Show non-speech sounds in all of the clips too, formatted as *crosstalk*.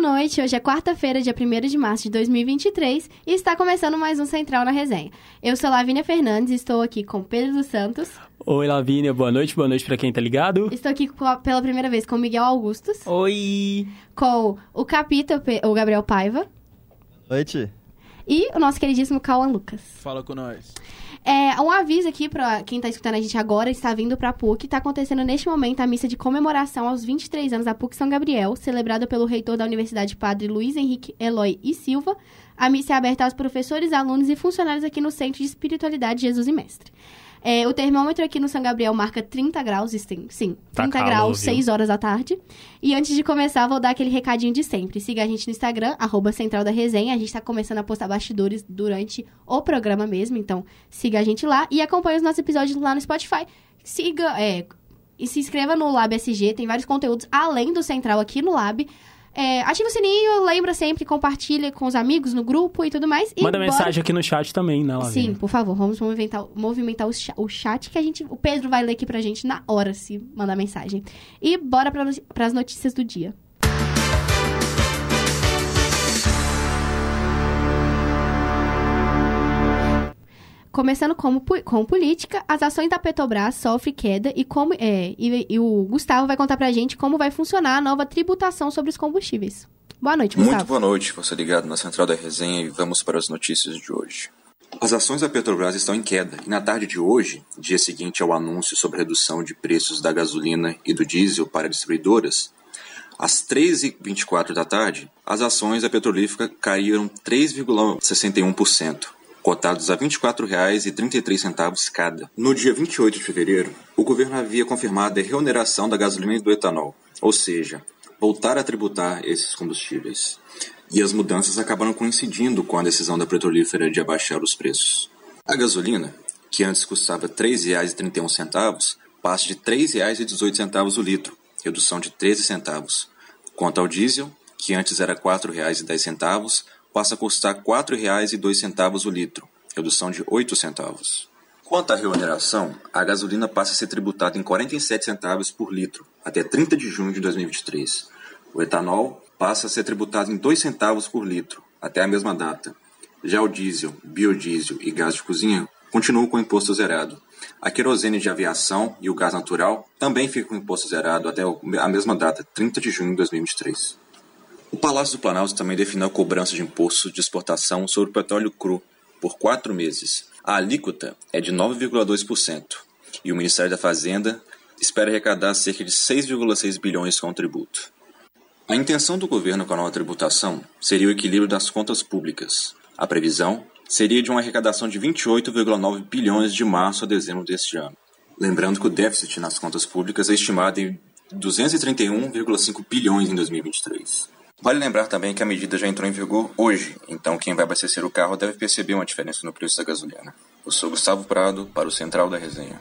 noite. Hoje é quarta-feira, dia 1 de março de 2023 e está começando mais um Central na Resenha. Eu sou Lavínia Fernandes e estou aqui com Pedro dos Santos. Oi, Lavínia, boa noite, boa noite para quem tá ligado. Estou aqui pela primeira vez com Miguel Augustos. Oi! Com o Capita, o Gabriel Paiva. Boa noite. E o nosso queridíssimo Cauã Lucas. Fala com nós. É, um aviso aqui para quem está escutando a gente agora, está vindo para a PUC. Está acontecendo neste momento a missa de comemoração aos 23 anos da PUC São Gabriel, celebrada pelo reitor da Universidade Padre Luiz Henrique Eloy e Silva. A missa é aberta aos professores, alunos e funcionários aqui no Centro de Espiritualidade Jesus e Mestre. É, o termômetro aqui no São Gabriel marca 30 graus, sim, sim 30 tá graus, 6 horas da tarde. E antes de começar, vou dar aquele recadinho de sempre. Siga a gente no Instagram, arroba Central da Resenha. A gente está começando a postar bastidores durante o programa mesmo, então siga a gente lá e acompanhe os nossos episódios lá no Spotify. Siga, é, e se inscreva no Lab SG, tem vários conteúdos além do Central aqui no Lab. É, ativa o sininho, lembra sempre, compartilha com os amigos no grupo e tudo mais. E Manda bora... mensagem aqui no chat também, né, Lavínia? Sim, por favor, vamos movimentar, movimentar o, chat, o chat que a gente. O Pedro vai ler aqui pra gente na hora se mandar mensagem. E bora para as notícias do dia. Começando como, com política, as ações da Petrobras sofrem queda e, como, é, e, e, o Gustavo vai contar pra gente como vai funcionar a nova tributação sobre os combustíveis. Boa noite, Gustavo. Muito boa noite, você ligado na Central da Resenha e vamos para as notícias de hoje. As ações da Petrobras estão em queda e na tarde de hoje, dia seguinte ao anúncio sobre redução de preços da gasolina e do diesel para distribuidoras, às 3h24 da tarde, as ações da petrolífica caíram 3,61%, cotados a R$ 24,33 cada. No dia 28 de fevereiro, o governo havia confirmado a reoneração da gasolina e do etanol, ou seja, voltar a tributar esses combustíveis. E as mudanças acabaram coincidindo com a decisão da petrolífera de abaixar os preços. A gasolina, que antes custava R$ 3,31, passa de R$ 3,18 o litro, redução de 13 centavos. Quanto ao diesel, que antes era R$ 4,10, passa a custar R$ 4,02 o litro, redução de 8 centavos. Quanto à remuneração, a gasolina passa a ser tributada em 47 centavos por litro até 30 de junho de 2023. O etanol passa a ser tributado em 2 centavos por litro até a mesma data. Já o diesel, biodiesel e gás de cozinha continuam com imposto zerado. A querosene de aviação e o gás natural também ficam com imposto zerado até a mesma data, 30 de junho de 2023. O Palácio do Planalto também definiu a cobrança de imposto de exportação sobre o petróleo cru por quatro meses. A alíquota é de 9,2% e o Ministério da Fazenda espera arrecadar cerca de 6,6 bilhões com o tributo. A intenção do governo com a nova tributação seria o equilíbrio das contas públicas. A previsão seria de uma arrecadação de 28,9 bilhões de março a dezembro deste ano. Lembrando que o déficit nas contas públicas é estimado em 231,5 bilhões em 2023. Vale lembrar também que a medida já entrou em vigor hoje, então quem vai abastecer o carro deve perceber uma diferença no preço da gasolina. Eu sou Gustavo Prado, para o Central da Resenha.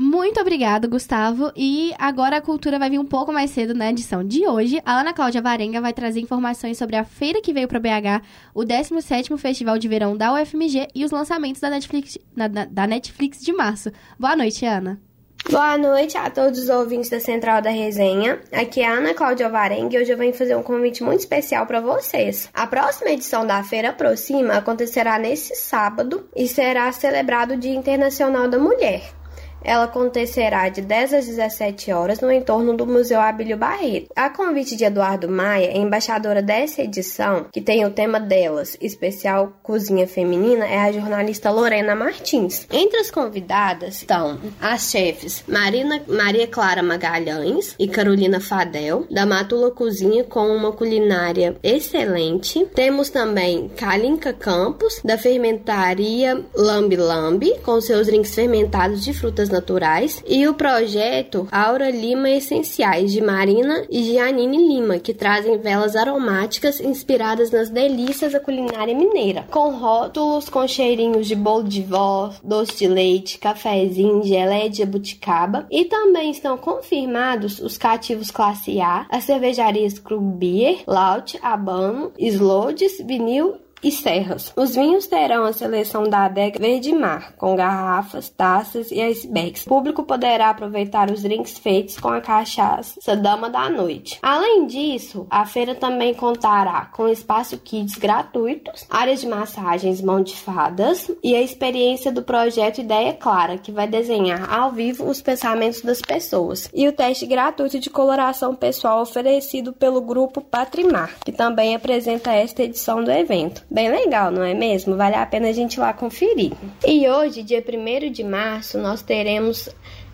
Muito obrigado, Gustavo. E agora a cultura vai vir um pouco mais cedo na edição de hoje. A Ana Cláudia Varenga vai trazer informações sobre a feira que veio para BH, o 17º Festival de Verão da UFMG e os lançamentos da Netflix, na, da Netflix de março. Boa noite, Ana. Boa noite a todos os ouvintes da Central da Resenha. Aqui é a Ana Cláudia Varengue e hoje eu venho fazer um convite muito especial para vocês. A próxima edição da Feira Aproxima acontecerá nesse sábado e será celebrado o Dia Internacional da Mulher. Ela acontecerá de 10 às 17 horas no entorno do Museu Abílio Barreto. A convite de Eduardo Maia, embaixadora dessa edição, que tem o tema delas, especial Cozinha Feminina, é a jornalista Lorena Martins. Entre as convidadas estão as chefes Marina, Maria Clara Magalhães e Carolina Fadel, da Matula Cozinha, com uma culinária excelente. Temos também Kalinka Campos, da fermentaria Lambi Lambi, com seus drinks fermentados de frutas naturais, e o projeto Aura Lima Essenciais, de Marina e Giannini Lima, que trazem velas aromáticas inspiradas nas delícias da culinária mineira, com rótulos com cheirinhos de bolo de vó, doce de leite, cafezinho, geleia de abuticaba, e também estão confirmados os cativos classe A, as cervejarias Krug Beer, Laut, Abano, Slodes, Vinil e serras. Os vinhos terão a seleção da adega Verde Mar, com garrafas, taças e icebags. O público poderá aproveitar os drinks feitos com a cachaça Dama da Noite. Além disso, a feira também contará com espaço kids gratuitos, áreas de massagens mão de fadas e a experiência do projeto Ideia Clara, que vai desenhar ao vivo os pensamentos das pessoas, e o teste gratuito de coloração pessoal oferecido pelo grupo Patrimar, que também apresenta esta edição do evento. Bem legal, não é mesmo? Vale a pena a gente ir lá conferir. E hoje, dia 1 de março, nós teremos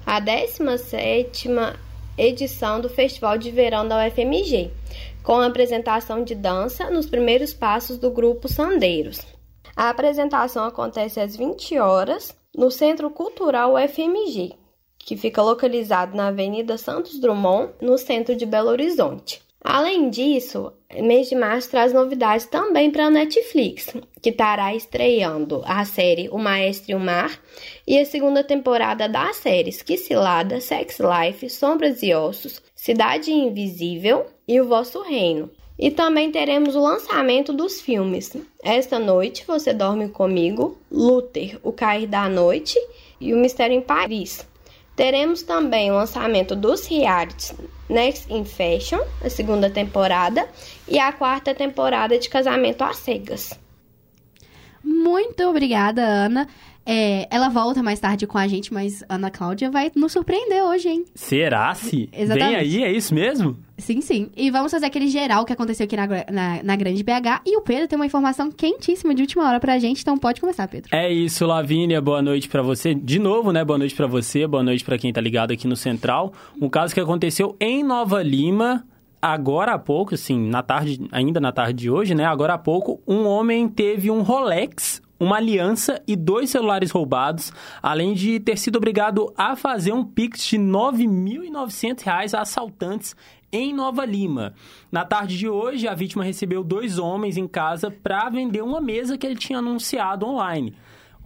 a 17 edição do Festival de Verão da UFMG, com a apresentação de dança nos primeiros passos do grupo Sandeiros. A apresentação acontece às 20 horas no Centro Cultural UFMG, que fica localizado na Avenida Santos Drummond, no centro de Belo Horizonte. Além disso, mês de março traz novidades também para a Netflix, que estará estreando a série O Maestro e o Mar e a segunda temporada das séries Que Cilada, Sex Life, Sombras e Ossos, Cidade Invisível e O Vosso Reino. E também teremos o lançamento dos filmes Esta Noite Você Dorme Comigo, Luther, O Cair da Noite e O Mistério em Paris. Teremos também o lançamento dos realities Next in Fashion, a segunda temporada, e a quarta temporada de Casamento às Cegas. Muito obrigada, Ana. É, ela volta mais tarde com a gente, mas Ana Cláudia vai nos surpreender hoje, hein? Será se? Exatamente. Vem aí, é isso mesmo? Sim, sim. E vamos fazer aquele geral que aconteceu aqui na, na, na, Grande BH. E o Pedro tem uma informação quentíssima de última hora pra gente, então pode começar, Pedro. É isso, Lavínia. Boa noite para você. De novo, né? Boa noite para você, boa noite para quem tá ligado aqui no Central. Um caso que aconteceu em Nova Lima. Agora há pouco, assim, na tarde, ainda na tarde de hoje, né? Agora há pouco, um homem teve um Rolex uma aliança e dois celulares roubados, além de ter sido obrigado a fazer um pix de R$ 9.900 a assaltantes em Nova Lima. Na tarde de hoje, a vítima recebeu dois homens em casa para vender uma mesa que ele tinha anunciado online.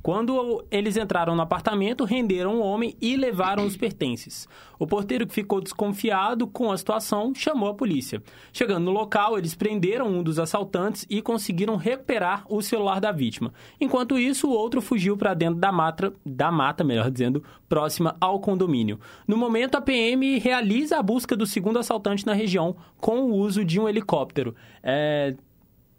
Quando eles entraram no apartamento, renderam o homem e levaram os pertences. O porteiro, que ficou desconfiado com a situação, chamou a polícia. Chegando no local, eles prenderam um dos assaltantes e conseguiram recuperar o celular da vítima. Enquanto isso, o outro fugiu para dentro da mata, da mata, melhor dizendo, próxima ao condomínio. No momento, a PM realiza a busca do segundo assaltante na região com o uso de um helicóptero. É...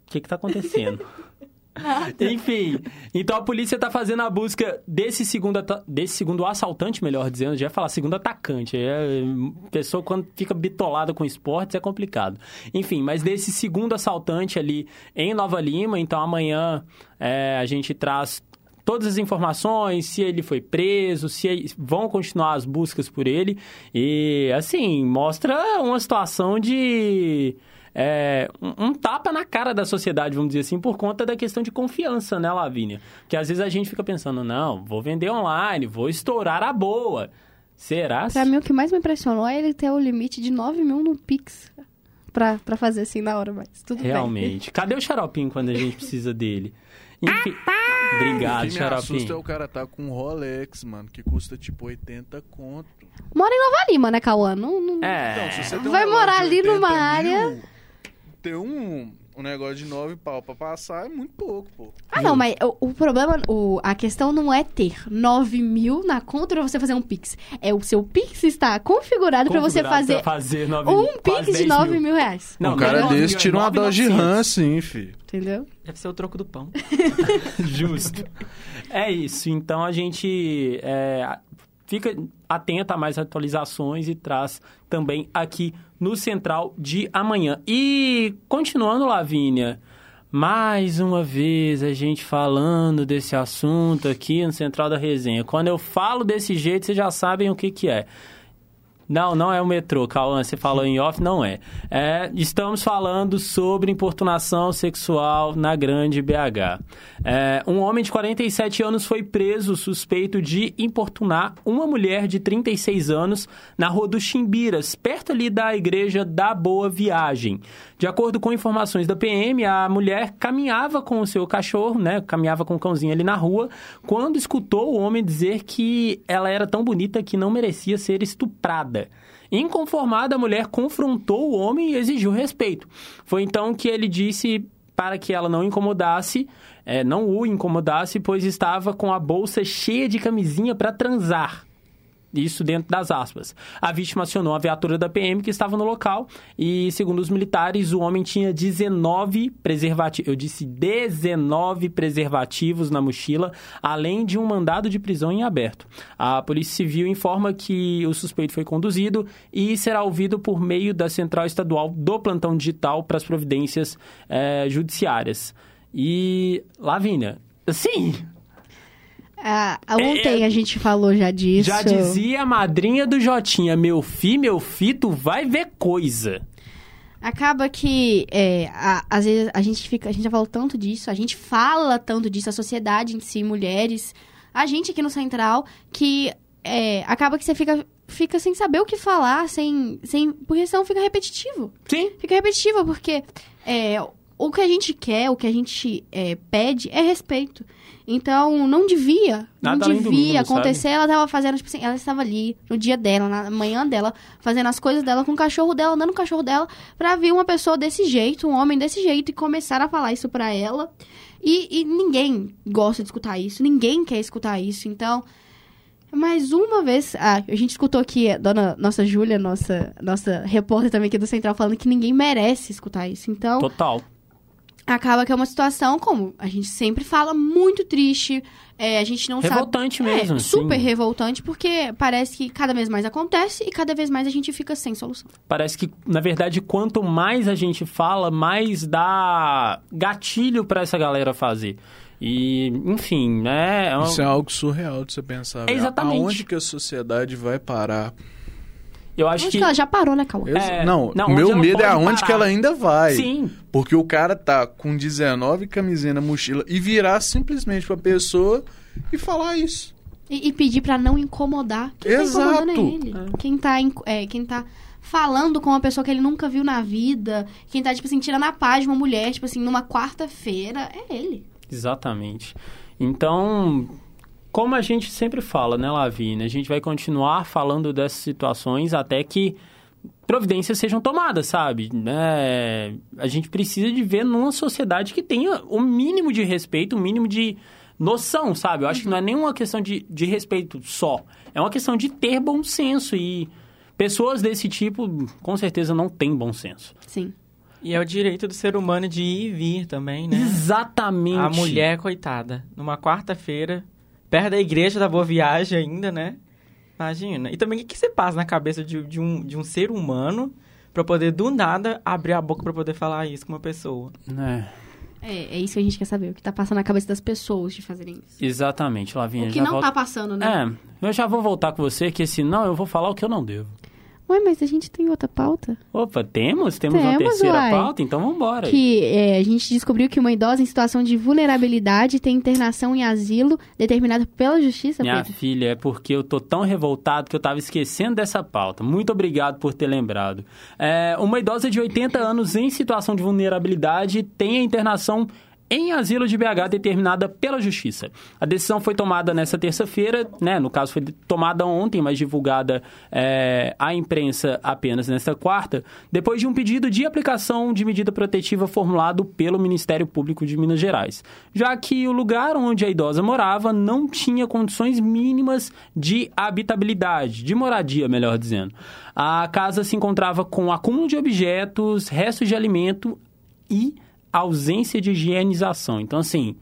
O que está acontecendo? *laughs* *laughs* Enfim, então a polícia está fazendo a busca desse segundo, desse segundo assaltante, melhor dizendo, já ia falar segundo atacante. É, pessoa quando fica bitolada com esportes é complicado. Enfim, mas desse segundo assaltante ali em Nova Lima, então amanhã é, a gente traz todas as informações, se ele foi preso, se vão continuar as buscas por ele. E, assim, mostra uma situação de é, um, um, tapa na cara da sociedade, vamos dizer assim, por conta da questão de confiança, né, Lavínia? Que às vezes a gente fica pensando, não, vou vender online, vou estourar a boa. Será? Pra mim, o que mais me impressionou é ele ter o limite de 9 mil no Pix pra, pra fazer assim na hora, mas tudo Realmente. Bem. *laughs* Cadê o xaropinho quando a gente precisa dele? Enfim. Obrigado, o que me xaropinho. assusta é o cara tá com um Rolex, mano, que custa tipo 80 conto. Mora em Nova Lima, né, Cauã? Não, não... É. Então, se você tem um Vai relógio morar ali numa 80 área... ter um, um negócio de 9 pau pra passar é muito pouco, pô. Ah, não, mas o, o problema, o, a questão não é ter 9 mil na conta pra você fazer um Pix. É o seu Pix estar configurado, pra você fazer pra fazer nove, um Pix de 10 9 mil. mil reais. Não, um cara nove desse tira uma nove Dodge novecentos. Ram assim, fi. Entendeu? Deve ser o troco do pão. *laughs* Justo. É isso. Então a gente é, fica atento a mais atualizações e traz também aqui no Central de amanhã. E continuando, Lavínia, mais uma vez a gente falando desse assunto aqui no Central da Resenha. Quando eu falo desse jeito, vocês já sabem o que, que é. Não, não é o metrô, Cauã, você falou em off, não é. é. Estamos falando sobre importunação sexual na grande BH. É, um homem de 47 anos foi preso suspeito de importunar uma mulher de 36 anos na rua dos Chimbiras, perto ali da igreja da Boa Viagem. De acordo com informações da PM, a mulher caminhava com o seu cachorro, né? Caminhava com o cãozinho ali na rua, quando escutou o homem dizer que ela era tão bonita que não merecia ser estuprada. Inconformada, a mulher confrontou o homem e exigiu respeito. Foi então que ele disse para que ela não incomodasse, é, não o incomodasse, pois estava com a bolsa cheia de camisinha para transar. Isso dentro das aspas. A vítima acionou a viatura da PM que estava no local e, segundo os militares, o homem tinha 19 preservativos. Eu disse 19 preservativos na mochila, além de um mandado de prisão em aberto. A Polícia Civil informa que o suspeito foi conduzido e será ouvido por meio da Central Estadual do Plantão Digital para as providências é, judiciárias. E, Lavínia, sim, ah, ontem é, a gente falou já disso. Já dizia a madrinha do Jotinha, meu fi, meu fi, tu vai ver coisa. Acaba que, é, a, às vezes, a gente fica, a gente já falou tanto disso, a gente fala tanto disso, a sociedade em si, mulheres, a gente aqui no Central, que é, acaba que você fica, fica sem saber o que falar, sem, sem, porque senão fica repetitivo. Sim. Fica repetitivo, porque é, o que a gente quer, o que a gente é, pede é respeito. Então, não devia, Nada não devia mundo, acontecer. Sabe? Ela estava fazendo, tipo assim, ela estava ali no dia dela, na manhã dela, fazendo as coisas dela com o cachorro dela, andando com o cachorro dela, pra vir uma pessoa desse jeito, um homem desse jeito, e começar a falar isso pra ela. E, e ninguém gosta de escutar isso, ninguém quer escutar isso. Então, mais uma vez, ah, a gente escutou aqui a dona, nossa Júlia, nossa, nossa repórter também aqui do Central, falando que ninguém merece escutar isso. Então. Total acaba que é uma situação, como a gente sempre fala, muito triste. É, a gente não revoltante sabe. Revoltante mesmo. É, super sim. revoltante, porque parece que cada vez mais acontece e cada vez mais a gente fica sem solução. Parece que, na verdade, quanto mais a gente fala, mais dá gatilho para essa galera fazer. E, enfim, né? É Isso é algo surreal de você pensar. É exatamente. Aonde que a sociedade vai parar eu acho que... que... ela já parou, né, Cauã? É... Não, não meu medo é aonde parar. que ela ainda vai. Sim. Porque o cara tá com 19 camisinhas na mochila e virar simplesmente pra pessoa e falar isso. E, e pedir para não incomodar. Quem Exato. tá incomodando é ele. É. Quem tá... É, quem tá falando com uma pessoa que ele nunca viu na vida, quem tá, tipo assim, tirando a paz de uma mulher, tipo assim, numa quarta-feira, é ele. Exatamente. Então, como a gente sempre fala, né, Lavínia? A gente vai continuar falando dessas situações até que providências sejam tomadas, sabe? É, a gente precisa de ver numa sociedade que tenha o mínimo de respeito, o mínimo de noção, sabe? Eu acho que não é nenhuma questão de, de respeito só. É uma questão de ter bom senso e pessoas desse tipo, com certeza, não têm bom senso. Sim. E é o direito do ser humano de ir e vir também, né? Exatamente. A mulher, coitada, numa quarta-feira perto da igreja da Boa Viagem ainda, né? Imagina. E também o que, que você passa na cabeça de, de, um, de um ser humano para poder, do nada, abrir a boca para poder falar isso com uma pessoa? É. É, é isso que a gente quer saber, o que tá passando na cabeça das pessoas de fazerem isso. Exatamente, Lavinha. O que não volta... tá passando, né? É, eu já vou voltar com você, que senão eu vou falar o que eu não devo. Ué, mas a gente tem outra pauta? Opa, temos? Temos, temos uma terceira uai. pauta? Então vamos embora. Que é, a gente descobriu que uma idosa em situação de vulnerabilidade tem internação em asilo determinada pela justiça, Minha Pedro? filha, é porque eu tô tão revoltado que eu tava esquecendo dessa pauta. Muito obrigado por ter lembrado. É, uma idosa de 80 anos em situação de vulnerabilidade tem a internação em asilo de BH determinada pela Justiça. A decisão foi tomada nessa terça-feira, né? No caso, foi tomada ontem, mas divulgada é, à imprensa apenas nesta quarta, depois de um pedido de aplicação de medida protetiva formulado pelo Ministério Público de Minas Gerais, já que o lugar onde a idosa morava não tinha condições mínimas de habitabilidade, de moradia, melhor dizendo. A casa se encontrava com acúmulo de objetos, restos de alimento e ausência de higienização. Então, assim,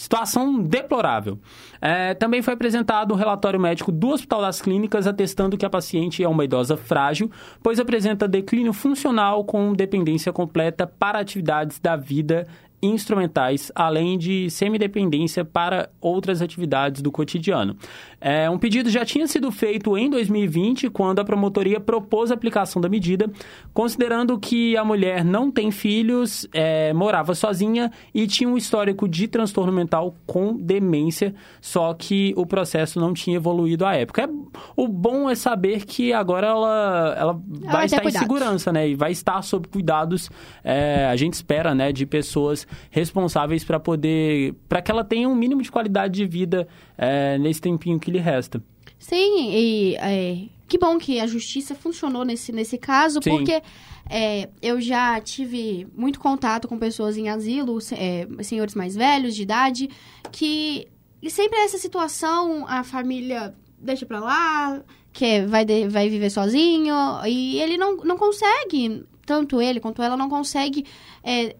situação deplorável. É, também foi apresentado um relatório médico do Hospital das Clínicas atestando que a paciente é uma idosa frágil, pois apresenta declínio funcional com dependência completa para atividades da vida instrumentais, além de semidependência para outras atividades do cotidiano. É, um pedido já tinha sido feito em 2020, quando a promotoria propôs a aplicação da medida, considerando que a mulher não tem filhos, é, morava sozinha e tinha um histórico de transtorno mental com demência, só que o processo não tinha evoluído à época. É, o bom é saber que agora ela, ela, ela vai estar em segurança, né? E vai estar sob cuidados, é, a gente espera, né, de pessoas responsáveis para poder. para que ela tenha um mínimo de qualidade de vida é, nesse tempinho que lhe resta. Sim, e é, que bom que a justiça funcionou nesse, nesse caso, Sim. porque é, eu já tive muito contato com pessoas em asilo, é, senhores mais velhos, de idade, que e sempre é essa situação, a família deixa pra lá, que vai, de- vai viver sozinho, e ele não, não consegue, tanto ele quanto ela, não consegue é,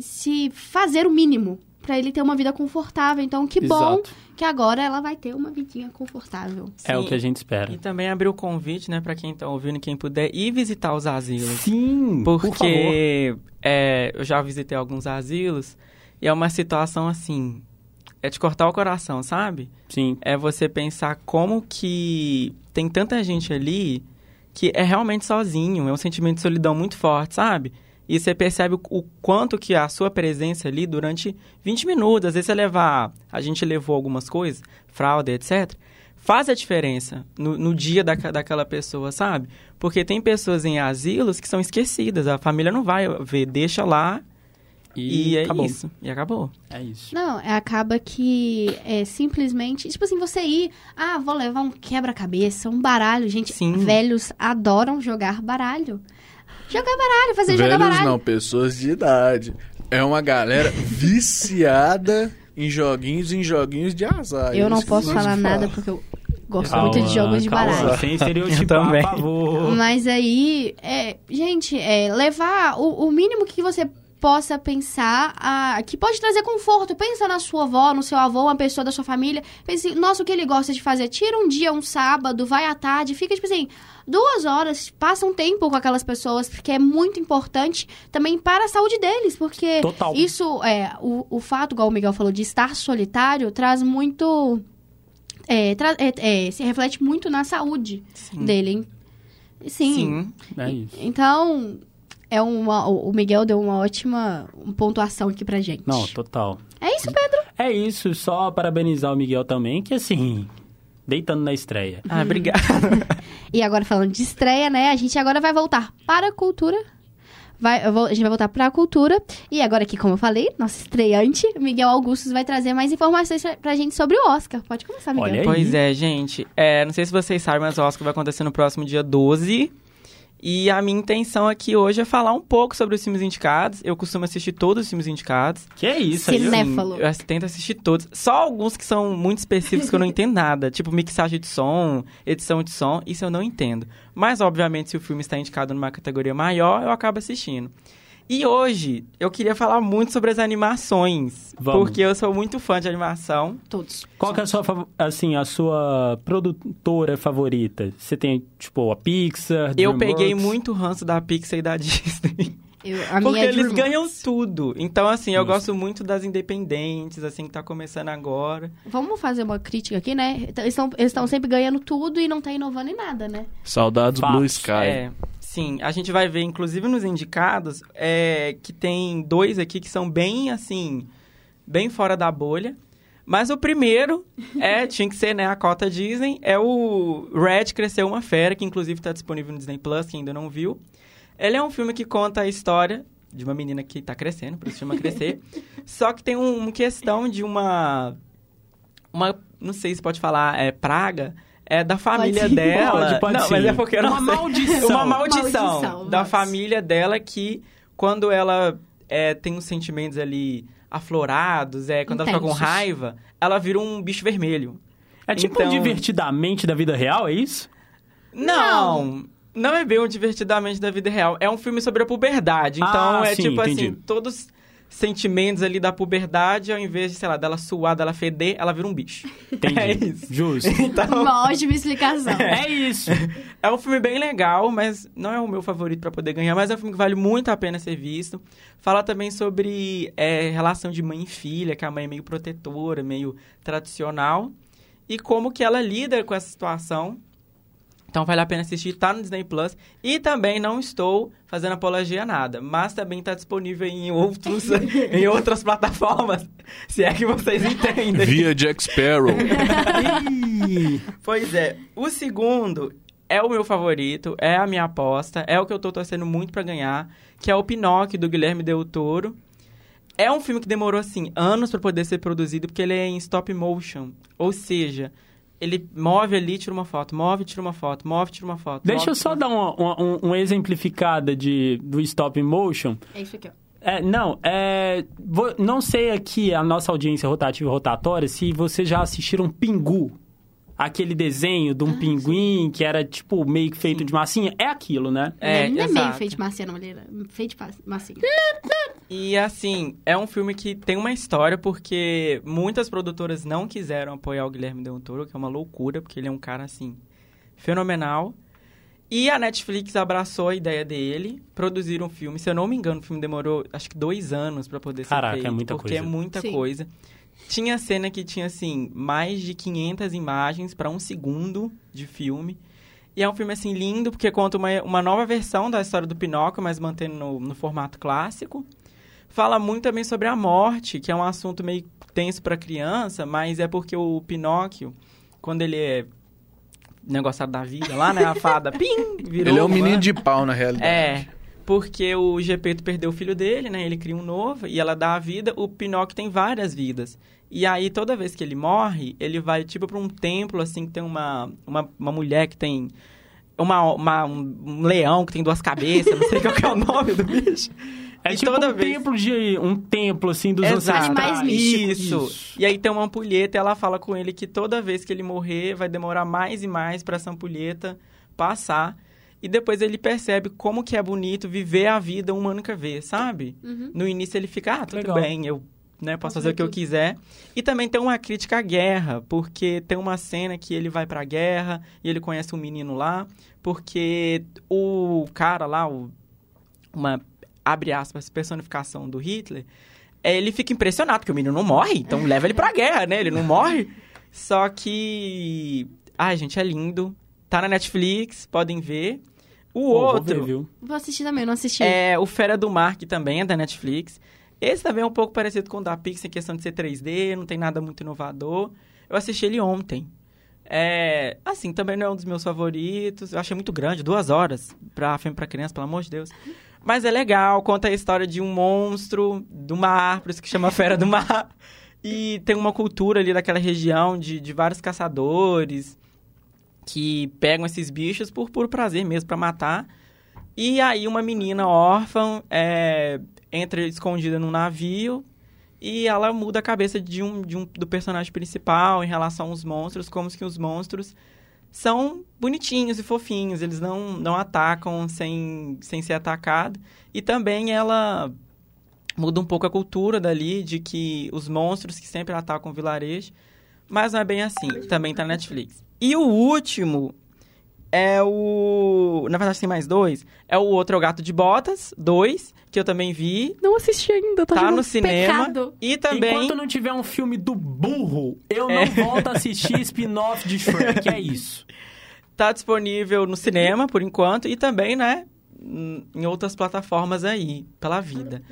se fazer o mínimo pra ele ter uma vida confortável. Então, que bom Exato. que agora ela vai ter uma vidinha confortável. É o Sim. que a gente espera. E também abrir o convite, né, pra quem tá ouvindo, quem puder ir visitar os asilos. Sim, por favor. Porque é, eu já visitei alguns asilos e é uma situação assim. É de cortar o coração, sabe? Sim. É você pensar como que tem tanta gente ali que é realmente sozinho, é um sentimento de solidão muito forte, sabe? E você percebe o, quanto que a sua presença ali durante 20 minutos, às vezes você levar, a gente levou algumas coisas, fralda, etc., faz a diferença no, no dia daca- daquela pessoa, sabe? Porque tem pessoas em asilos que são esquecidas, a família não vai ver, deixa lá e, E, é acabou. isso, e acabou. É isso. Não, é, acaba que é simplesmente. Tipo assim, você ir. Ah, vou levar um quebra-cabeça, um baralho. Gente, Sim. velhos adoram jogar baralho. Jogar baralho, fazer jogar Velhos baralho. não, pessoas de idade. É uma galera viciada em joguinhos, em joguinhos de azar. Eu não posso falar nada porque eu gosto Calma, muito de jogos de calma, baralho. Sem estereotipar, também. por favor. Mas aí, é, gente, é, levar o, o mínimo que você possa pensar, a, que pode trazer conforto. Pensa na sua avó, no seu avô, uma pessoa da sua família. Pense, nossa, o que ele gosta de fazer? Tira um dia, um sábado, vai à tarde, fica, tipo assim, duas horas, passa um tempo com aquelas pessoas, porque é muito importante também para a saúde deles, porque Total. isso, é, o, o fato, igual o Miguel falou, de estar solitário, traz muito... é, tra- é, é, se reflete muito na saúde dele, hein? Sim. Sim. É isso. Então, é uma, o Miguel deu uma ótima pontuação aqui pra gente. Não, total. É isso, Pedro. É isso, só parabenizar o Miguel também, que assim, deitando na estreia. Ah, obrigado. *laughs* E agora falando de estreia, né? A gente agora vai voltar para a cultura. Vai, eu vou- a gente vai voltar para a cultura. E agora aqui, como eu falei, nosso estreante, Miguel Augustus, vai trazer mais informações pra, pra gente sobre o Oscar. Pode começar, Miguel. Olha aí. Pois é, gente. É, não sei se vocês sabem, mas o Oscar vai acontecer no próximo dia 12. E a minha intenção aqui hoje é falar um pouco sobre os filmes indicados. Eu costumo assistir todos os filmes indicados. Que é isso. Cinéfalo. Eu ass- tento assistir todos. Só alguns que são muito específicos que eu não *laughs* entendo nada. Tipo mixagem de som, edição de som. Isso eu não entendo. Mas, obviamente, se o filme está indicado numa categoria maior, eu acabo assistindo. E hoje, eu queria falar muito sobre as animações. Vamos. Porque eu sou muito fã de animação. Todos. Qual que é a sua, assim, a sua produtora favorita? Você tem, tipo, a Pixar, Eu DreamWorks? peguei muito ranço da Pixar e da *laughs* Disney. Eu, a Porque minha é eles ganham tudo. Então, assim, eu Justo. gosto muito das independentes, assim, que tá começando agora. Vamos fazer uma crítica aqui, né? Eles estão eles estão sempre ganhando tudo e não tá inovando em nada, né? Saudades Fatos. Blue Sky. É, sim, a gente vai ver, inclusive nos indicados, é, que tem dois aqui que são bem, assim, bem fora da bolha. Mas o primeiro é, *laughs* tinha que ser, né, a cota Disney, é o Red Cresceu Uma Fera, que inclusive está disponível no Disney Plus, quem ainda não viu. Ele é um filme que conta a história de uma menina que tá crescendo, por isso chama Crescer. *laughs* Só que tem um- uma questão de uma... Uma, não sei se pode falar, é praga, é da família sim. dela. Pode, pode não, sim. mas é porque eu não Uma sei. maldição. Uma maldição, Maldição, da mas- família dela que, quando ela é, tem os sentimentos ali aflorados, é, quando ela fica com Intensos. raiva, ela vira um bicho vermelho. É tipo Então- um divertidamente da vida real, é isso? Não, não é bem um divertidamente da vida real. É um filme sobre a puberdade. Então Ah, é sim, tipo entendi. assim, todos sentimentos ali da puberdade, ao invés de, sei lá, dela suar, dela feder, ela vira um bicho. Entendi. *laughs* É isso. Justo. *laughs* Então, Uma ótima explicação. *laughs* é isso. é um filme bem legal, mas não é o meu favorito pra poder ganhar, mas é um filme que vale muito a pena ser visto. Fala também sobre é, relação de mãe e filha, que a mãe é meio protetora, meio tradicional, e como que ela lida com essa situação. Então vale a pena assistir, tá no Disney Plus. E também não estou fazendo apologia a nada, mas também tá disponível em, outros, *laughs* em outras plataformas, *laughs* se é que vocês entendem. Via Jack Sparrow. *laughs* Pois é, o segundo é o meu favorito, é a minha aposta, é o que eu tô torcendo muito pra ganhar, que é o Pinóquio do Guilherme Del Toro. É um filme que demorou assim anos pra poder ser produzido porque ele é em stop motion, ou seja, ele move ali, tira uma foto, move, tira uma foto, move, tira uma foto. Deixa move, eu só dar uma, uma, um- uma exemplificada de, do stop motion. É isso aqui, ó. É, não, é, vou- não sei aqui a nossa audiência rotativa e rotatória se vocês já assistiram Pingu. Aquele desenho de um Ah, pinguim que era, tipo, meio que feito de massinha. É aquilo, né? É, ele não é exato. meio feito de massinha, não, ele era feito de massinha. E assim, é um filme que tem uma história porque muitas produtoras não quiseram apoiar o Guilherme Del Toro, que é uma loucura, porque ele é um cara assim fenomenal. E a Netflix abraçou a ideia dele, produziram um filme. Se eu não me engano, o filme demorou acho que dois anos pra poder Caraca, ser é feito, muita porque coisa. é muita Sim. coisa. Tinha cena que tinha assim mais de 500 imagens pra um segundo de filme. E é um filme, assim, lindo, porque conta uma, uma nova versão da história do Pinóquio, mas mantendo no, no formato clássico. Fala muito também sobre a morte, que é um assunto meio tenso para criança, mas é porque o Pinóquio, quando ele é negociado da vida lá, né? A fada, *laughs* pim, virou Ele é um menino de pau, na realidade. É, porque o Gepeto perdeu o filho dele, né? Ele cria um novo e ela dá a vida. O Pinóquio tem várias vidas. E aí, toda vez que ele morre, ele vai, tipo, pra um templo, assim, que tem uma, uma, uma mulher que tem... Uma, uma- um, um leão que tem duas cabeças, não sei qual que é o nome do bicho. É E tipo toda um vez- templo de um templo assim dos Exato. ancestrais. Animais místicos. Isso. E aí tem uma ampulheta e ela fala com ele que toda vez que ele morrer vai demorar mais e mais pra essa ampulheta passar. E depois ele percebe como que é bonito viver a vida uma única vez, sabe? Uhum. No início ele fica, ah, tudo Legal. bem, eu né, posso fazer o que eu quiser. E também tem uma crítica à guerra, porque tem uma cena que ele vai pra guerra e ele conhece um menino lá, porque o cara lá, o, uma, abre aspas, personificação do Hitler, é, ele fica impressionado, porque o menino não morre, então leva ele pra guerra, né? Ele não morre. Só que. Ai, gente, é lindo. Tá na Netflix, podem ver. O vou outro. ver, viu? Vou assistir também, eu não assisti. É o Fera do Mar, que também é da Netflix. Esse também é um pouco parecido com o da Pixar em questão de ser 3D, não tem nada muito inovador. Eu assisti ele ontem. É, assim, também não é um dos meus favoritos. Eu achei muito grande, duas horas pra filme pra criança, pelo amor de Deus. Mas é legal, conta a história de um monstro do mar, por isso que chama Fera do Mar. E tem uma cultura ali daquela região de, de vários caçadores que pegam esses bichos por puro prazer mesmo, pra matar. E aí uma menina órfã é, entra escondida num navio e ela muda a cabeça de um, de um do personagem principal em relação aos monstros, como se os monstros são bonitinhos e fofinhos, eles não, não atacam sem, sem ser atacado. E também ela muda um pouco a cultura dali, de que os monstros que sempre atacam o vilarejo, mas não é bem assim, também tá na Netflix. E o último é o... Na verdade tem mais dois. É o outro, é o Gato de Botas, dois, que eu também vi. Não assisti ainda, tô Tá no cinema. pecado. E também... Enquanto não tiver um filme do burro, eu não É. volto a assistir *laughs* spin-off de Shrek, é isso. tá disponível no cinema, por enquanto, e também, né, em outras plataformas aí, pela vida.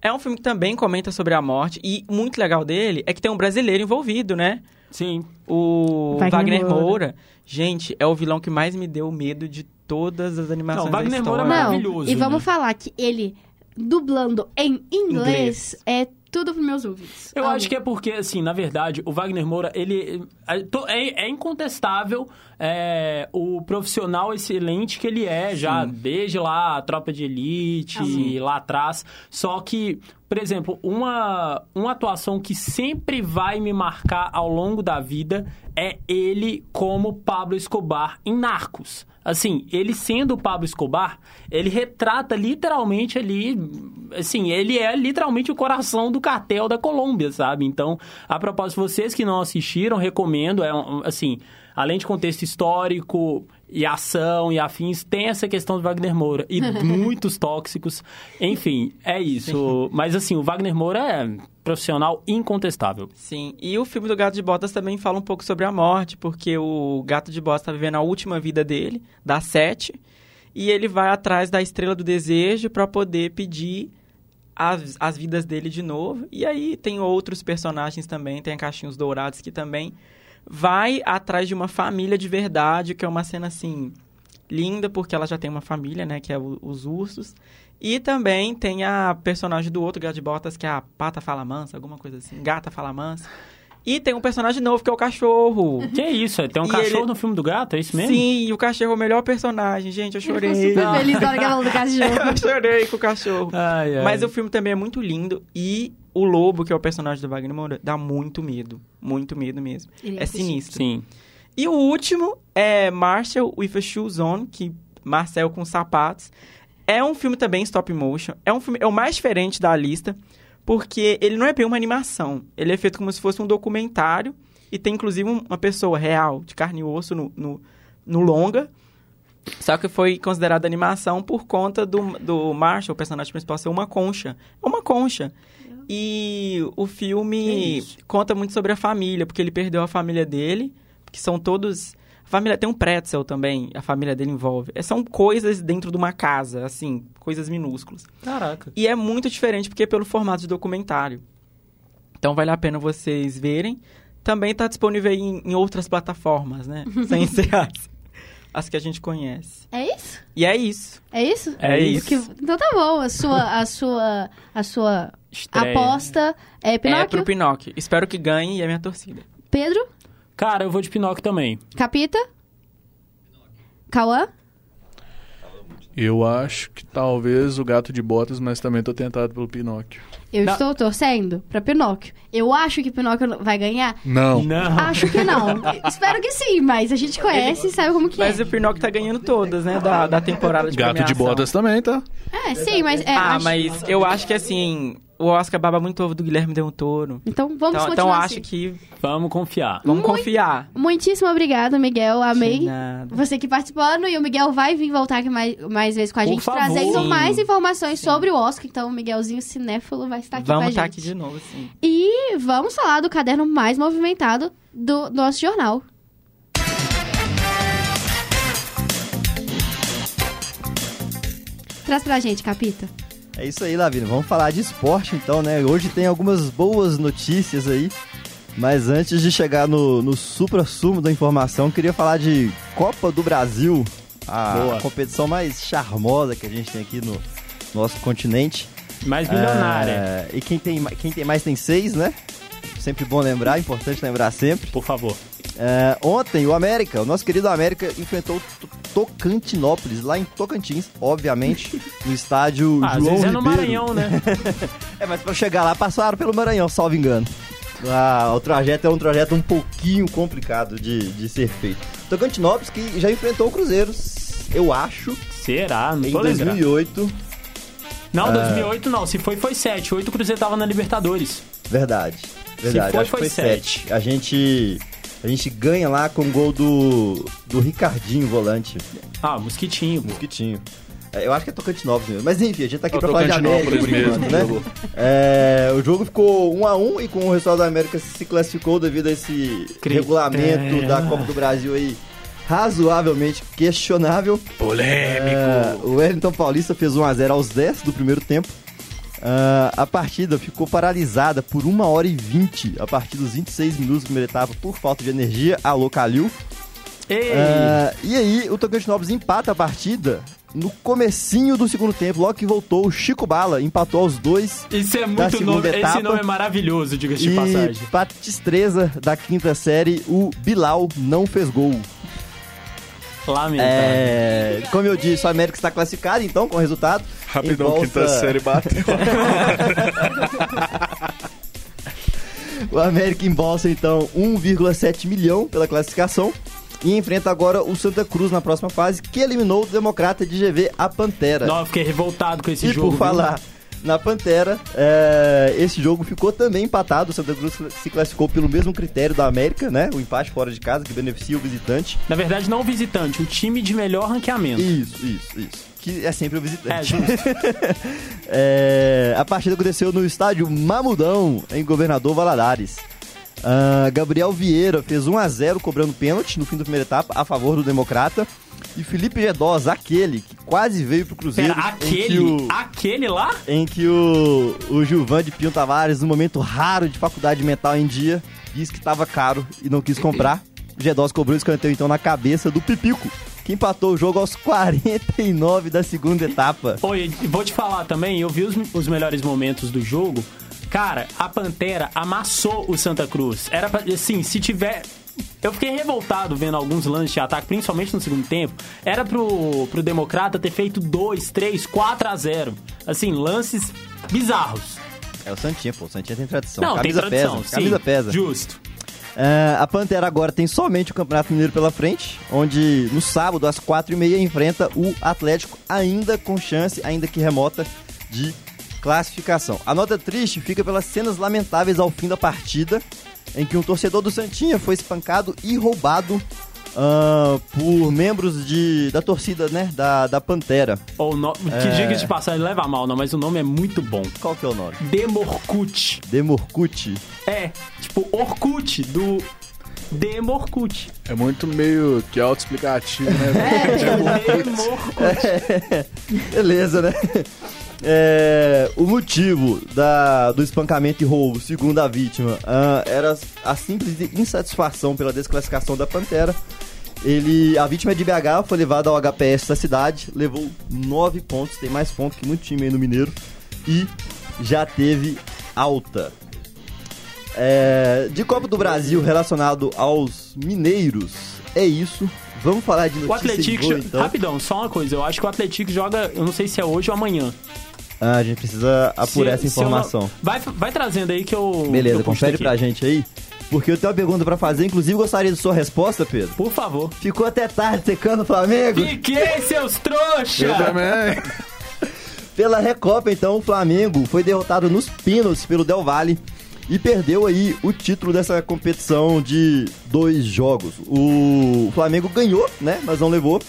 É um filme que também comenta sobre a morte, e muito legal dele é que tem um brasileiro envolvido, né? Sim. O Wagner Wagner, Moura. Moura. Gente, é o vilão que mais me deu medo de todas as animações Não, Wagner da Moura história. é Não, maravilhoso, e vamos né? falar que ele, dublando em inglês, Inglês. é tudo pros meus ouvidos. Eu Amo. acho que é porque, assim, na verdade, o Wagner Moura, ele é, to- é, é incontestável é, o profissional excelente que ele é, já desde lá, a Tropa de Elite, Ah, lá atrás. Só que, por exemplo, uma, uma atuação que sempre vai me marcar ao longo da vida é ele como Pablo Escobar em Narcos. Assim, ele sendo o Pablo Escobar, ele retrata literalmente ali, assim, ele é literalmente o coração do cartel da Colômbia, sabe? Então, a propósito, vocês que não assistiram, recomendo, é assim, além de contexto histórico e ação e afins, tem essa questão do Wagner Moura e *laughs* muitos tóxicos. Enfim, é isso. Mas assim, o Wagner Moura é profissional incontestável. Sim, e o filme do Gato de Botas também fala um pouco sobre a morte, porque o Gato de Botas está vivendo a última vida dele, da sete, e ele vai atrás da Estrela do Desejo para poder pedir as, as vidas dele de novo. E aí tem outros personagens também, tem a Caixinhos Dourados que também vai atrás de uma família de verdade, que é uma cena assim linda, porque ela já tem uma família, né, que é o- os ursos. E também tem a personagem do outro Gato de Botas, que é a Pata Fala Mansa, alguma coisa assim, Gata Fala Mansa. E tem um personagem novo, que é o cachorro. Que isso? é? Tem um E cachorro ele- no filme do gato? É isso mesmo? Sim, e o cachorro é o melhor personagem. Gente, eu Eu chorei. super feliz na hora que ela falou do *laughs* cachorro. eu chorei com o cachorro. Ai, ai. Mas o filme também é muito lindo e o lobo, que é o personagem do Wagner Moura, dá muito medo. Muito medo mesmo. Irei É assistir. sinistro. Sim. E o último é Marshall with a Shoes On, que Marcel com sapatos. É um filme também stop motion. É um filme é o mais diferente da lista, porque ele não é bem uma animação. Ele é feito como se fosse um documentário e tem inclusive um- uma pessoa real, de carne e osso no, no, no longa. Só que foi considerada animação por conta do, do Marshall, o personagem principal, ser uma concha. É uma concha. E o filme conta muito sobre a família, porque ele perdeu a família dele, que são todos. A família tem um pretzel também, a família dele envolve. É, São coisas dentro de uma casa, assim, coisas minúsculas. Caraca. E é muito diferente porque é pelo formato de documentário. Então vale a pena vocês verem. Também está disponível em, em outras plataformas, né? *laughs* Sem ser as, as que a gente conhece. É isso? E é isso. É isso? É isso. Que- Então tá bom, a sua, a sua, a sua Estreia. aposta é É Pinóquio. pro Pinóquio. Espero que ganhe e é minha torcida. Pedro, Cara, eu vou de Pinóquio também. Capita, Cauã, Eu acho que talvez o gato de botas, mas também tô tentado pelo Pinóquio. eu Não. estou torcendo pra Pinóquio. Eu acho que Pinóquio vai ganhar. Não. Não. Acho que não. *laughs* Espero que sim, mas a gente conhece e sabe como que Mas é. o Pinóquio tá ganhando todas, né? Da, da temporada de Gato de premiação. botas também, tá? É, sim, mas... É, Ah, acho- mas eu acho que assim, o Oscar baba muito ovo do Guilherme Del Toro. Então vamos Então, continuar então assim. acho que Vamos confiar. vamos Muito- confiar. Muitíssimo obrigada, Miguel. Amei. Você aqui participando e o Miguel vai vir voltar aqui mais, mais vezes com a Por gente, favor. trazendo Sim. mais informações sobre o Oscar. Então, o Miguelzinho cinéfilo vai estar aqui Vamos com a estar gente. aqui de novo, sim. E vamos falar do caderno mais movimentado do nosso jornal. Traz pra gente, Capita. É isso aí, Lavina. Vamos falar de esporte então, né? Hoje tem algumas boas notícias aí. Mas antes de chegar no, no supra-sumo da informação, queria falar de Copa do Brasil, a Boa. competição mais charmosa que a gente tem aqui no nosso continente. Mais milionária. É, e quem tem, quem tem mais tem seis, né? Sempre bom lembrar, importante lembrar sempre. Por favor. É, ontem, o América, o nosso querido América, enfrentou Tocantinópolis, lá em Tocantins, obviamente, no *laughs* estádio Ah, às João vezes é no Ribeiro. Maranhão, né? *laughs* É, mas pra chegar lá passaram pelo Maranhão, salvo engano. Ah, o trajeto é um trajeto um pouquinho complicado de, de ser feito. Tocantinópolis que já enfrentou o Cruzeiro, eu acho, Será? Não em tô lembrando. 2008. Não, 2008 não. Se foi, foi 7. 8 o Cruzeiro tava na Libertadores. Verdade. Verdade, foi, acho foi foi sete. 7. A gente a gente ganha lá com o gol do do Ricardinho, volante, Ah, Mosquitinho. pô. Mosquitinho. É, Eu acho que é Tocantinópolis mesmo. Mas enfim, a gente tá aqui É o pra falar de América por enquanto, né? É, o jogo ficou 1 a 1 e com o resultado da América se classificou devido a esse Critério. regulamento da Copa do Brasil aí razoavelmente questionável. Polêmico. É, o Wellington Paulista fez 1 a 0 aos 10 do primeiro tempo. Ah, a partida ficou paralisada por 1 hora e 20 a partir dos 26 minutos da primeira etapa por falta de energia. Alô, Calil. Ah, e aí, o Tocantinópolis empata a partida no comecinho do segundo tempo. Logo que voltou, o Chico Bala empatou aos dois. Isso é muito etapa. Esse nome é maravilhoso, diga-se de passagem. Patistreza da quinta série, o Bilal não fez gol. Lamentável. É, como eu disse, o América está classificado, então, com o resultado. Rapidão, quinta série bateu. *laughs* O América embolsa, então, 1,7 milhão pela classificação. E enfrenta agora o Santa Cruz na próxima fase, que eliminou o Democrata de GV, a Pantera. Não, eu fiquei revoltado com esse e jogo. por falar na Pantera, é, esse jogo ficou também empatado. O Santa Cruz se classificou pelo mesmo critério da América, né? O empate fora de casa, que beneficia o visitante. Na verdade, não o visitante, o time de melhor ranqueamento. Isso, isso, isso. Que é sempre o É, visitante. justo. *laughs* É, a partida aconteceu no estádio Mamudão, em Governador Valadares. Ah, Gabriel Vieira fez 1 a 0 cobrando pênalti no fim da primeira etapa a favor do Democrata. E Felipe Gedós, aquele que quase veio pro Cruzeiro. Pera, aquele, o- aquele lá? em que o, o Gilvan de Pinho Tavares, num momento raro de faculdade mental em dia, disse que estava caro e não quis comprar. O Gedós cobrou o escanteio então na cabeça do Pipico, que empatou o jogo aos *laughs* 49 da segunda etapa. Oi, vou te falar também, eu vi os, os melhores momentos do jogo. Cara, a Pantera amassou o Santa Cruz. Era pra, assim, se tiver. Eu fiquei revoltado vendo alguns lances de ataque, principalmente no segundo tempo. Era pro, pro Democrata ter feito 2, 3, 4 a 0. Assim, lances bizarros. É o Santinha, pô. O Santinha tem tradição. Não, camisa tem tradição, pesa. sim. Camisa pesa. Justo. É, a Pantera agora tem somente o Campeonato Mineiro pela frente, onde no sábado, às 4h30, enfrenta o Atlético, ainda com chance, ainda que remota, de classificação. A nota triste fica pelas cenas lamentáveis ao fim da partida, em que um torcedor do Santinha foi espancado e roubado ah, por membros de, da torcida, né, da, da Pantera. Ou no... Que diga de passagem, leva mal, não, mas o nome é muito bom. Qual que é o nome? Demorkut. Demorkut. É, tipo Orkut, do Demorkut. É muito meio que autoexplicativo, né? É, *laughs* Demorkut. Beleza, né? É, o motivo da, do espancamento e roubo, segundo a vítima, ah, era a simples insatisfação pela desclassificação da Pantera. Ele, a vítima é de BH, foi levada ao HPS da cidade, levou 9 pontos, tem mais pontos que muito time aí no Mineiro, e já teve alta. É, de Copa do Brasil relacionado aos mineiros, é isso. Vamos falar de O notícia de Atlético, gol, então. rapidão, só uma coisa, eu acho que o Atlético joga, eu não sei se é hoje ou amanhã. Ah, a gente precisa apurar Se- essa eu não- informação. Vai, vai trazendo aí que eu. Beleza, que eu confere daqui. pra gente aí. Porque eu tenho uma pergunta pra fazer, inclusive gostaria de sua resposta, Pedro. Por favor. Ficou até tarde secando o Flamengo? Fiquei, seus trouxa! Eu também. *laughs* Pela Recopa, então, o Flamengo foi derrotado nos pênaltis pelo Del Valle e perdeu aí o título dessa competição de dois jogos. O Flamengo ganhou, né, mas não levou.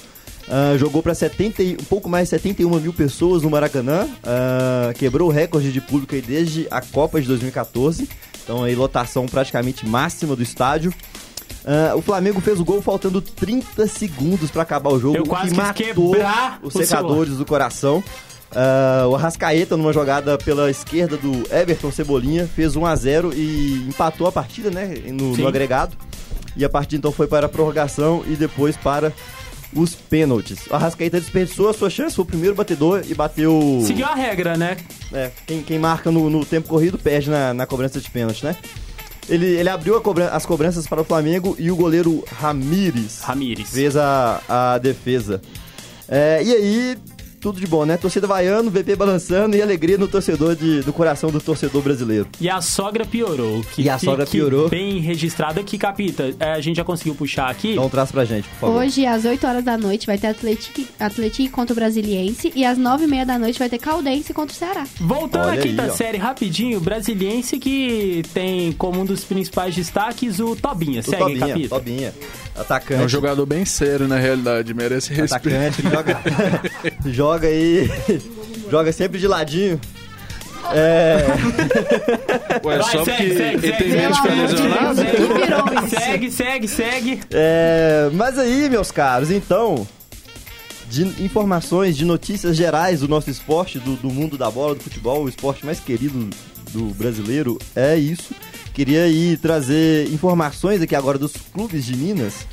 Ah, jogou para 70 um pouco mais de 71 mil pessoas no Maracanã, Ah, quebrou o recorde de público desde a Copa de 2014. Então aí lotação praticamente máxima do estádio. Ah, o Flamengo fez o gol faltando 30 segundos para acabar o jogo, Eu quase que matou quebrar os o secadores do coração. Ah, o Arrascaeta, numa jogada pela esquerda do Everton Cebolinha, fez 1 a 0 e empatou a partida, né, no, no agregado. E a partida então foi para a prorrogação e depois para os pênaltis. O Arrascaeta desperdiçou a sua chance, foi o primeiro batedor e bateu. Seguiu a regra, né? É, quem, quem marca no, no tempo corrido perde na, na cobrança de pênalti, né? Ele, ele abriu a cobran- as cobranças para o Flamengo e o goleiro Ramires Ramires. fez a, a defesa. É, e aí, tudo de bom, né? Torcida vaiando, VP balançando e alegria no torcedor de, do coração do torcedor brasileiro. E a sogra piorou. Que E a sogra piorou. Bem registrado aqui, Capita. é, a gente já conseguiu puxar aqui. Então traz pra gente, por favor. Hoje, às 8 horas da noite, vai ter Atlético, Atlético contra o Brasiliense. E às 9 e meia da noite vai ter Caldense contra o Ceará. Voltando Olha à aí, quinta ó. série rapidinho, brasiliense que tem como um dos principais destaques o Tobinha. O Segue, Tobinha, Capita. Tobinha. É um Atacante. jogador bem sério, na realidade. Merece respeito. atacante que joga, *laughs* joga aí, joga sempre de ladinho. É, Ué, Vai, só segue, porque segue, ele segue. tem amor de lesionado? Virou isso? Segue, segue, segue. é, mas aí, meus caros, então, de informações, de notícias gerais do nosso esporte, do, do mundo da bola, do futebol, o esporte mais querido do brasileiro, é isso. Queria aí trazer informações aqui agora dos clubes de Minas.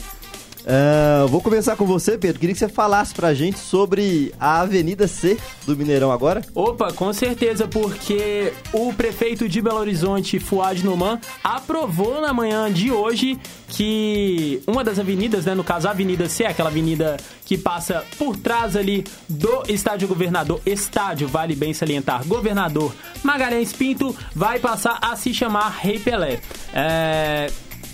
Ah, vou começar com você, Pedro. Queria que você falasse pra gente sobre a Avenida C do Mineirão agora. Opa, com certeza, porque o prefeito de Belo Horizonte, Fuad Noman, aprovou na manhã de hoje que uma das avenidas, né, no caso a Avenida C, aquela avenida que passa por trás ali do Estádio Governador, Estádio, vale bem salientar, Governador Magalhães Pinto, vai passar a se chamar Rei Pelé. É...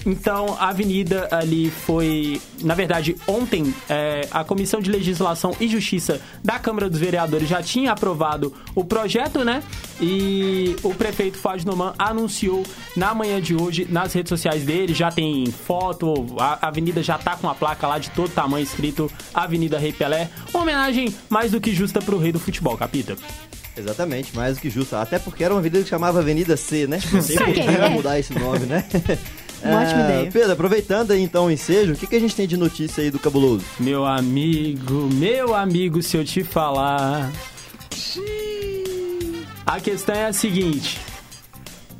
Então, a avenida ali foi. Na verdade, ontem, é, a Comissão de Legislação e Justiça da Câmara dos Vereadores já tinha aprovado o projeto, né? E o prefeito Fábio Noman anunciou na manhã de hoje nas redes sociais dele. Já tem foto, a avenida já tá com a placa lá de todo tamanho escrito Avenida Rei Pelé. Uma homenagem mais do que justa pro rei do futebol, capita. Exatamente, mais do que justo. Até porque era uma avenida que chamava Avenida C, né? *laughs* Saquei, que é. mudar esse nome, né? *laughs* Uma ótima ideia. Pedro, aproveitando aí então o ensejo, o que, que a gente tem de notícia aí do Cabuloso? Meu amigo, meu amigo, se eu te falar. A questão é a seguinte: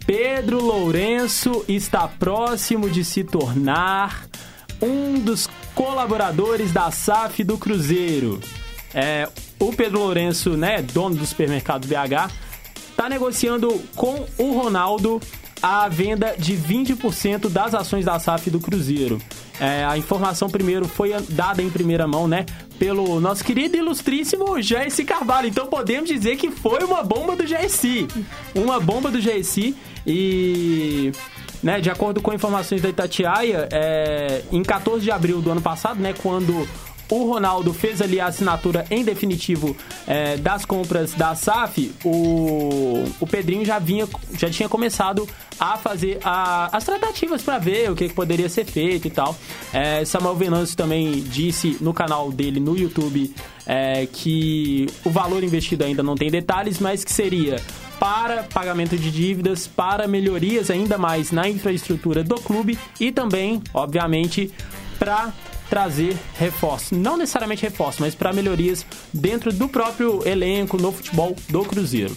Pedro Lourenço está próximo de se tornar um dos colaboradores da SAF do Cruzeiro. É, o Pedro Lourenço, né, dono do supermercado BH, tá negociando com o Ronaldo a venda de 20% das ações da SAF do Cruzeiro. É, a informação primeiro foi dada em primeira mão, né? Pelo nosso querido e ilustríssimo GSI Carvalho. Então podemos dizer que foi uma bomba do GSI. Uma bomba do GSI. E né, de acordo com informações da Itatiaia, é, em 14 de abril do ano passado, né, quando o Ronaldo fez ali a assinatura em definitivo é, das compras da SAF, o, o Pedrinho já, vinha, já tinha começado a fazer a, as tratativas para ver o que, que, poderia ser feito e tal. É, Samuel Venâncio também disse no canal dele no YouTube é, que o valor investido ainda não tem detalhes, mas que seria para pagamento de dívidas, para melhorias ainda mais na infraestrutura do clube e também, obviamente, para trazer reforço. Não necessariamente reforço, mas para melhorias dentro do próprio elenco no futebol do Cruzeiro.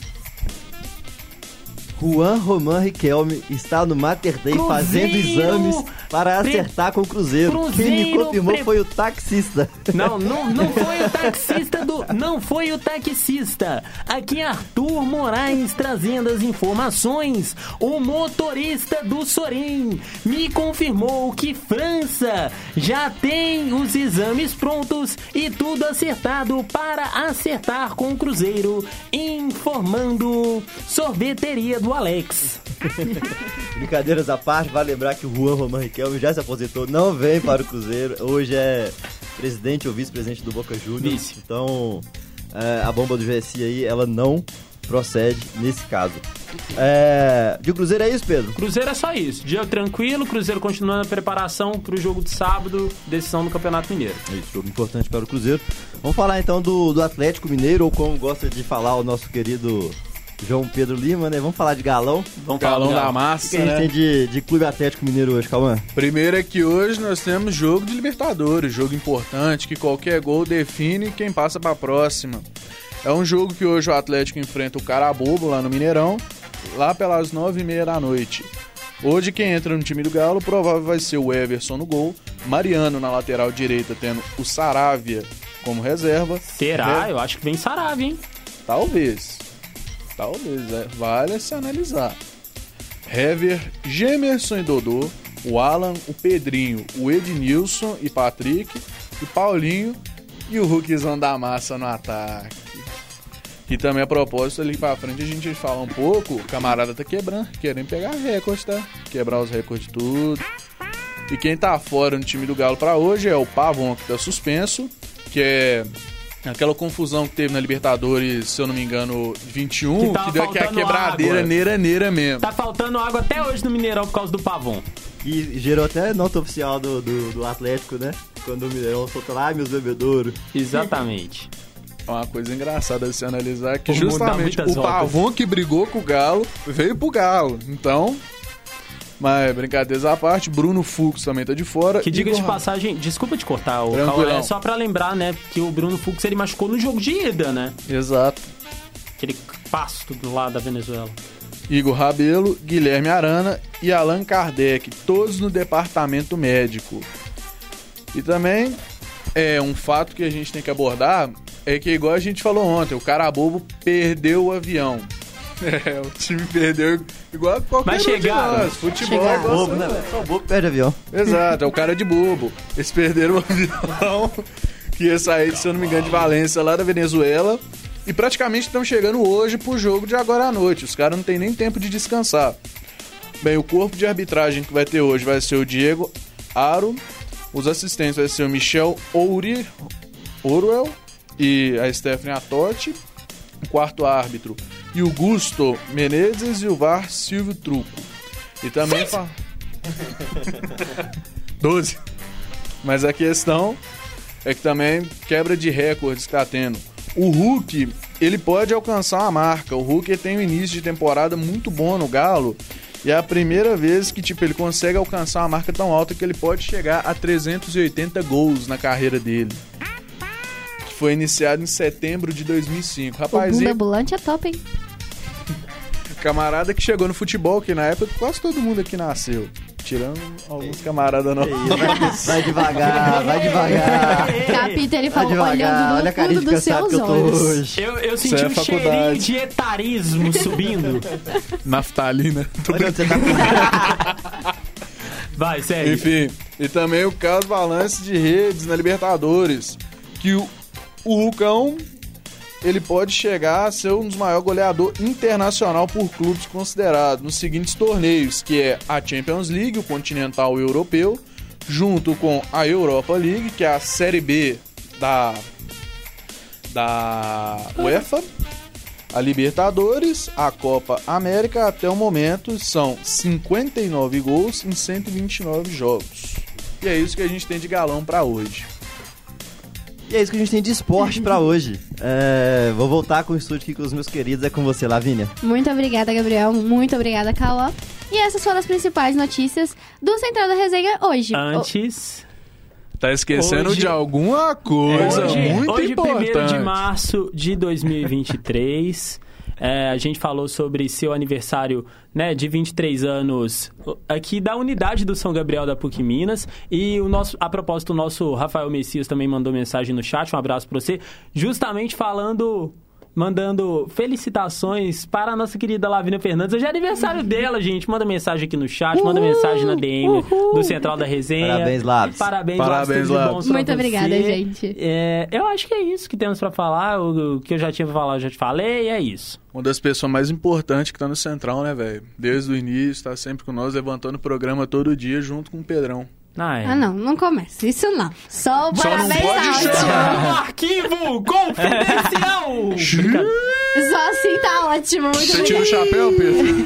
Juan Roman Riquelme está no Mater Dei Cruzeiro, fazendo exames para acertar com o Cruzeiro. Cruzeiro Quem me confirmou pre... foi o taxista. Não, não, *laughs* não foi o taxista do. Não foi o taxista. Aqui é Arthur Moraes trazendo as informações. O motorista do Sorim me confirmou que França já tem os exames prontos e tudo acertado para acertar com o Cruzeiro. Informando sorveteria do Alex. Brincadeiras à parte, vale lembrar que o Juan Riquelme já se aposentou, não vem para o Cruzeiro. Hoje é presidente ou vice-presidente do Boca Juniors. Então, é, a bomba do GSI aí, ela não procede nesse caso. É, de Cruzeiro é isso, Pedro? Cruzeiro é só isso. Dia tranquilo, Cruzeiro continuando a preparação para o jogo de sábado, decisão do Campeonato Mineiro. É isso, jogo importante para o Cruzeiro. Vamos falar então do, do Atlético Mineiro, ou como gosta de falar o nosso querido João Pedro Lima, né? Vamos falar de galão. Vamos galão falar da massa, O que a gente né? tem de, de Clube Atlético Mineiro hoje, Calma? Primeiro é que hoje nós temos jogo de Libertadores, jogo importante, que qualquer gol define quem passa para a próxima. É um jogo que hoje o Atlético enfrenta o Carabobo lá no Mineirão, lá pelas nove e meia da noite. Hoje quem entra no time do Galo provável vai ser o Everson no gol, Mariano na lateral direita tendo o Saravia como reserva. Será? Eu acho que vem Saravia, hein? Talvez. Talvez, é. Vale se analisar. Hever, Gemerson e Dodô, o Alan, o Pedrinho, o Ednilson e Patrick, o Paulinho e o Hulkzão da massa no ataque. E também a propósito ali pra frente a gente fala um pouco, o camarada tá quebrando, querendo pegar recorde, tá? Quebrar os recordes de tudo. E quem tá fora no time do Galo para hoje é o Pavon, que tá suspenso, que é Aquela confusão que teve na Libertadores, se eu não me engano, 21, que, que deu aquela quebradeira água. neira neira mesmo. Tá faltando água até hoje no Mineirão por causa do pavão. E gerou até nota oficial do, do, do Atlético, né? Quando o Mineirão soltou lá, meus bebedouros. Exatamente. *laughs* É uma coisa engraçada de se analisar que justamente o Pavon que brigou com o Galo veio pro Galo. Então, mas brincadeiras à parte, Bruno Fux também tá de fora. Que diga de passagem, desculpa te cortar, o é só pra lembrar, né, que o Bruno Fux ele machucou no jogo de ida, né? Exato. Aquele pasto lado da Venezuela. Igor Rabelo, Guilherme Arana e Allan Kardec, todos no departamento médico. E também é um fato que a gente tem que abordar é que igual a gente falou ontem, o cara bobo perdeu o avião. É, o time perdeu igual qualquer Mas chegaram. Futebol é bobo, né? Só bobo perde avião. Exato, é o cara de bobo. Eles perderam o avião *laughs* que ia sair, se eu não me engano, de Valência, lá da Venezuela. E praticamente estão chegando hoje pro jogo de agora à noite. Os caras não tem nem tempo de descansar. Bem, o corpo de arbitragem que vai ter hoje vai ser o Diego Aro. Os assistentes vai ser o Michel Ouri, Orwell e a Stephanie Atotti. O quarto árbitro, e o Gusto Menezes e o VAR Silvio Truco. E também. Fa... 12. Mas a questão é que também quebra de recordes está tendo. O Hulk, ele pode alcançar a marca. O Hulk tem um início de temporada muito bom no Galo. E é a primeira vez que tipo, ele consegue alcançar uma marca tão alta que ele pode chegar a 380 gols na carreira dele. Que foi iniciado em setembro de 2005. Rapaz, o Bunda Ambulante é top, hein? Camarada que chegou no futebol, que na época quase todo mundo aqui nasceu. tirando alguns camaradas não. Vai, *laughs* vai devagar, vai devagar. Capita, ele falou devagar. olhando Olha a no carinha fundo de dos cansado seus que eu tô olhos. hoje. Eu, eu senti é um faculdade. cheirinho de etarismo subindo. *laughs* Naftalina. Tô Olha onde você tá. *laughs* Vai, segue. Enfim, e também o caso balance de redes na Libertadores, que o, o Lucão ele pode chegar a ser um dos maiores goleadores internacional por clubes considerados nos seguintes torneios, que é a Champions League, o Continental Europeu, junto com a Europa League, que é a Série B da da UEFA, a Libertadores, a Copa América até o momento são 59 gols em 129 jogos. E é isso que a gente tem de galão pra hoje. E é isso que a gente tem de esporte pra hoje. É, vou voltar com o estúdio aqui com os meus queridos. É com você, Lavínia. Muito obrigada, Gabriel. Muito obrigada, Cauã. E essas foram as principais notícias do Central da Resenha hoje. Antes. Tá esquecendo Hoje- de alguma coisa hoje, muito hoje, importante. 1 de março de 2023. É, a gente falou sobre seu aniversário né, de 23 anos aqui da unidade do São Gabriel da PUC Minas. E o nosso, a propósito, o nosso Rafael Messias também mandou mensagem no chat. Um abraço pra você. Justamente falando. Mandando felicitações para a nossa querida Lavínia Fernandes. Hoje é aniversário dela, gente. Manda mensagem aqui no chat, manda mensagem na DM do Central da Resenha. Parabéns, Labs. Parabéns, Parabéns, Labs. Muito você. obrigada, gente. É, eu acho que é isso que temos pra falar. O, o que eu já tinha pra falar, eu já te falei, e é isso. Uma das pessoas mais importantes que tá no Central, né, velho? Desde o início, tá sempre com nós, levantando o programa todo dia junto com o Pedrão. Ah, é. Ah, não, não começa. Isso não. Só o Só não parabéns pode áudio. chorar. No *laughs* arquivo confidencial! Só assim tá ótimo. Muito Você tira o chapéu, Pedro?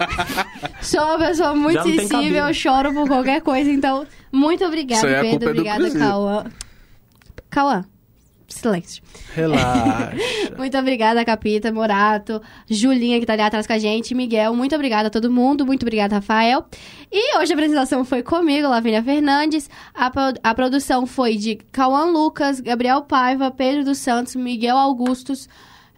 *laughs* Sou uma pessoa muito sensível, choro por qualquer coisa, então, muito obrigada, a Pedro. é obrigada. Cauã. Cauã. Silêncio. Relaxa. *laughs* Muito obrigada, Capita, Morato, Julinha, que tá ali atrás com a gente, Miguel, muito obrigada a todo mundo, muito obrigada, Rafael. E hoje a apresentação foi comigo, Lavínia Fernandes, a, pro- a produção foi de Cauã Lucas, Gabriel Paiva, Pedro dos Santos, Miguel Augustos,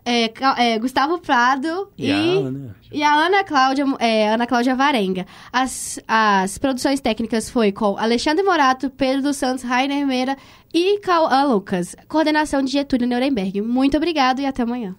é, é, Gustavo Prado E a Ana? e a Ana Cláudia, é, Ana Cláudia Varenga. As, as produções técnicas foi com Alexandre Morato, Pedro dos Santos, Rainer Meira e Cauã Lucas. Coordenação de Getúlio Nuremberg. Muito obrigado e até amanhã.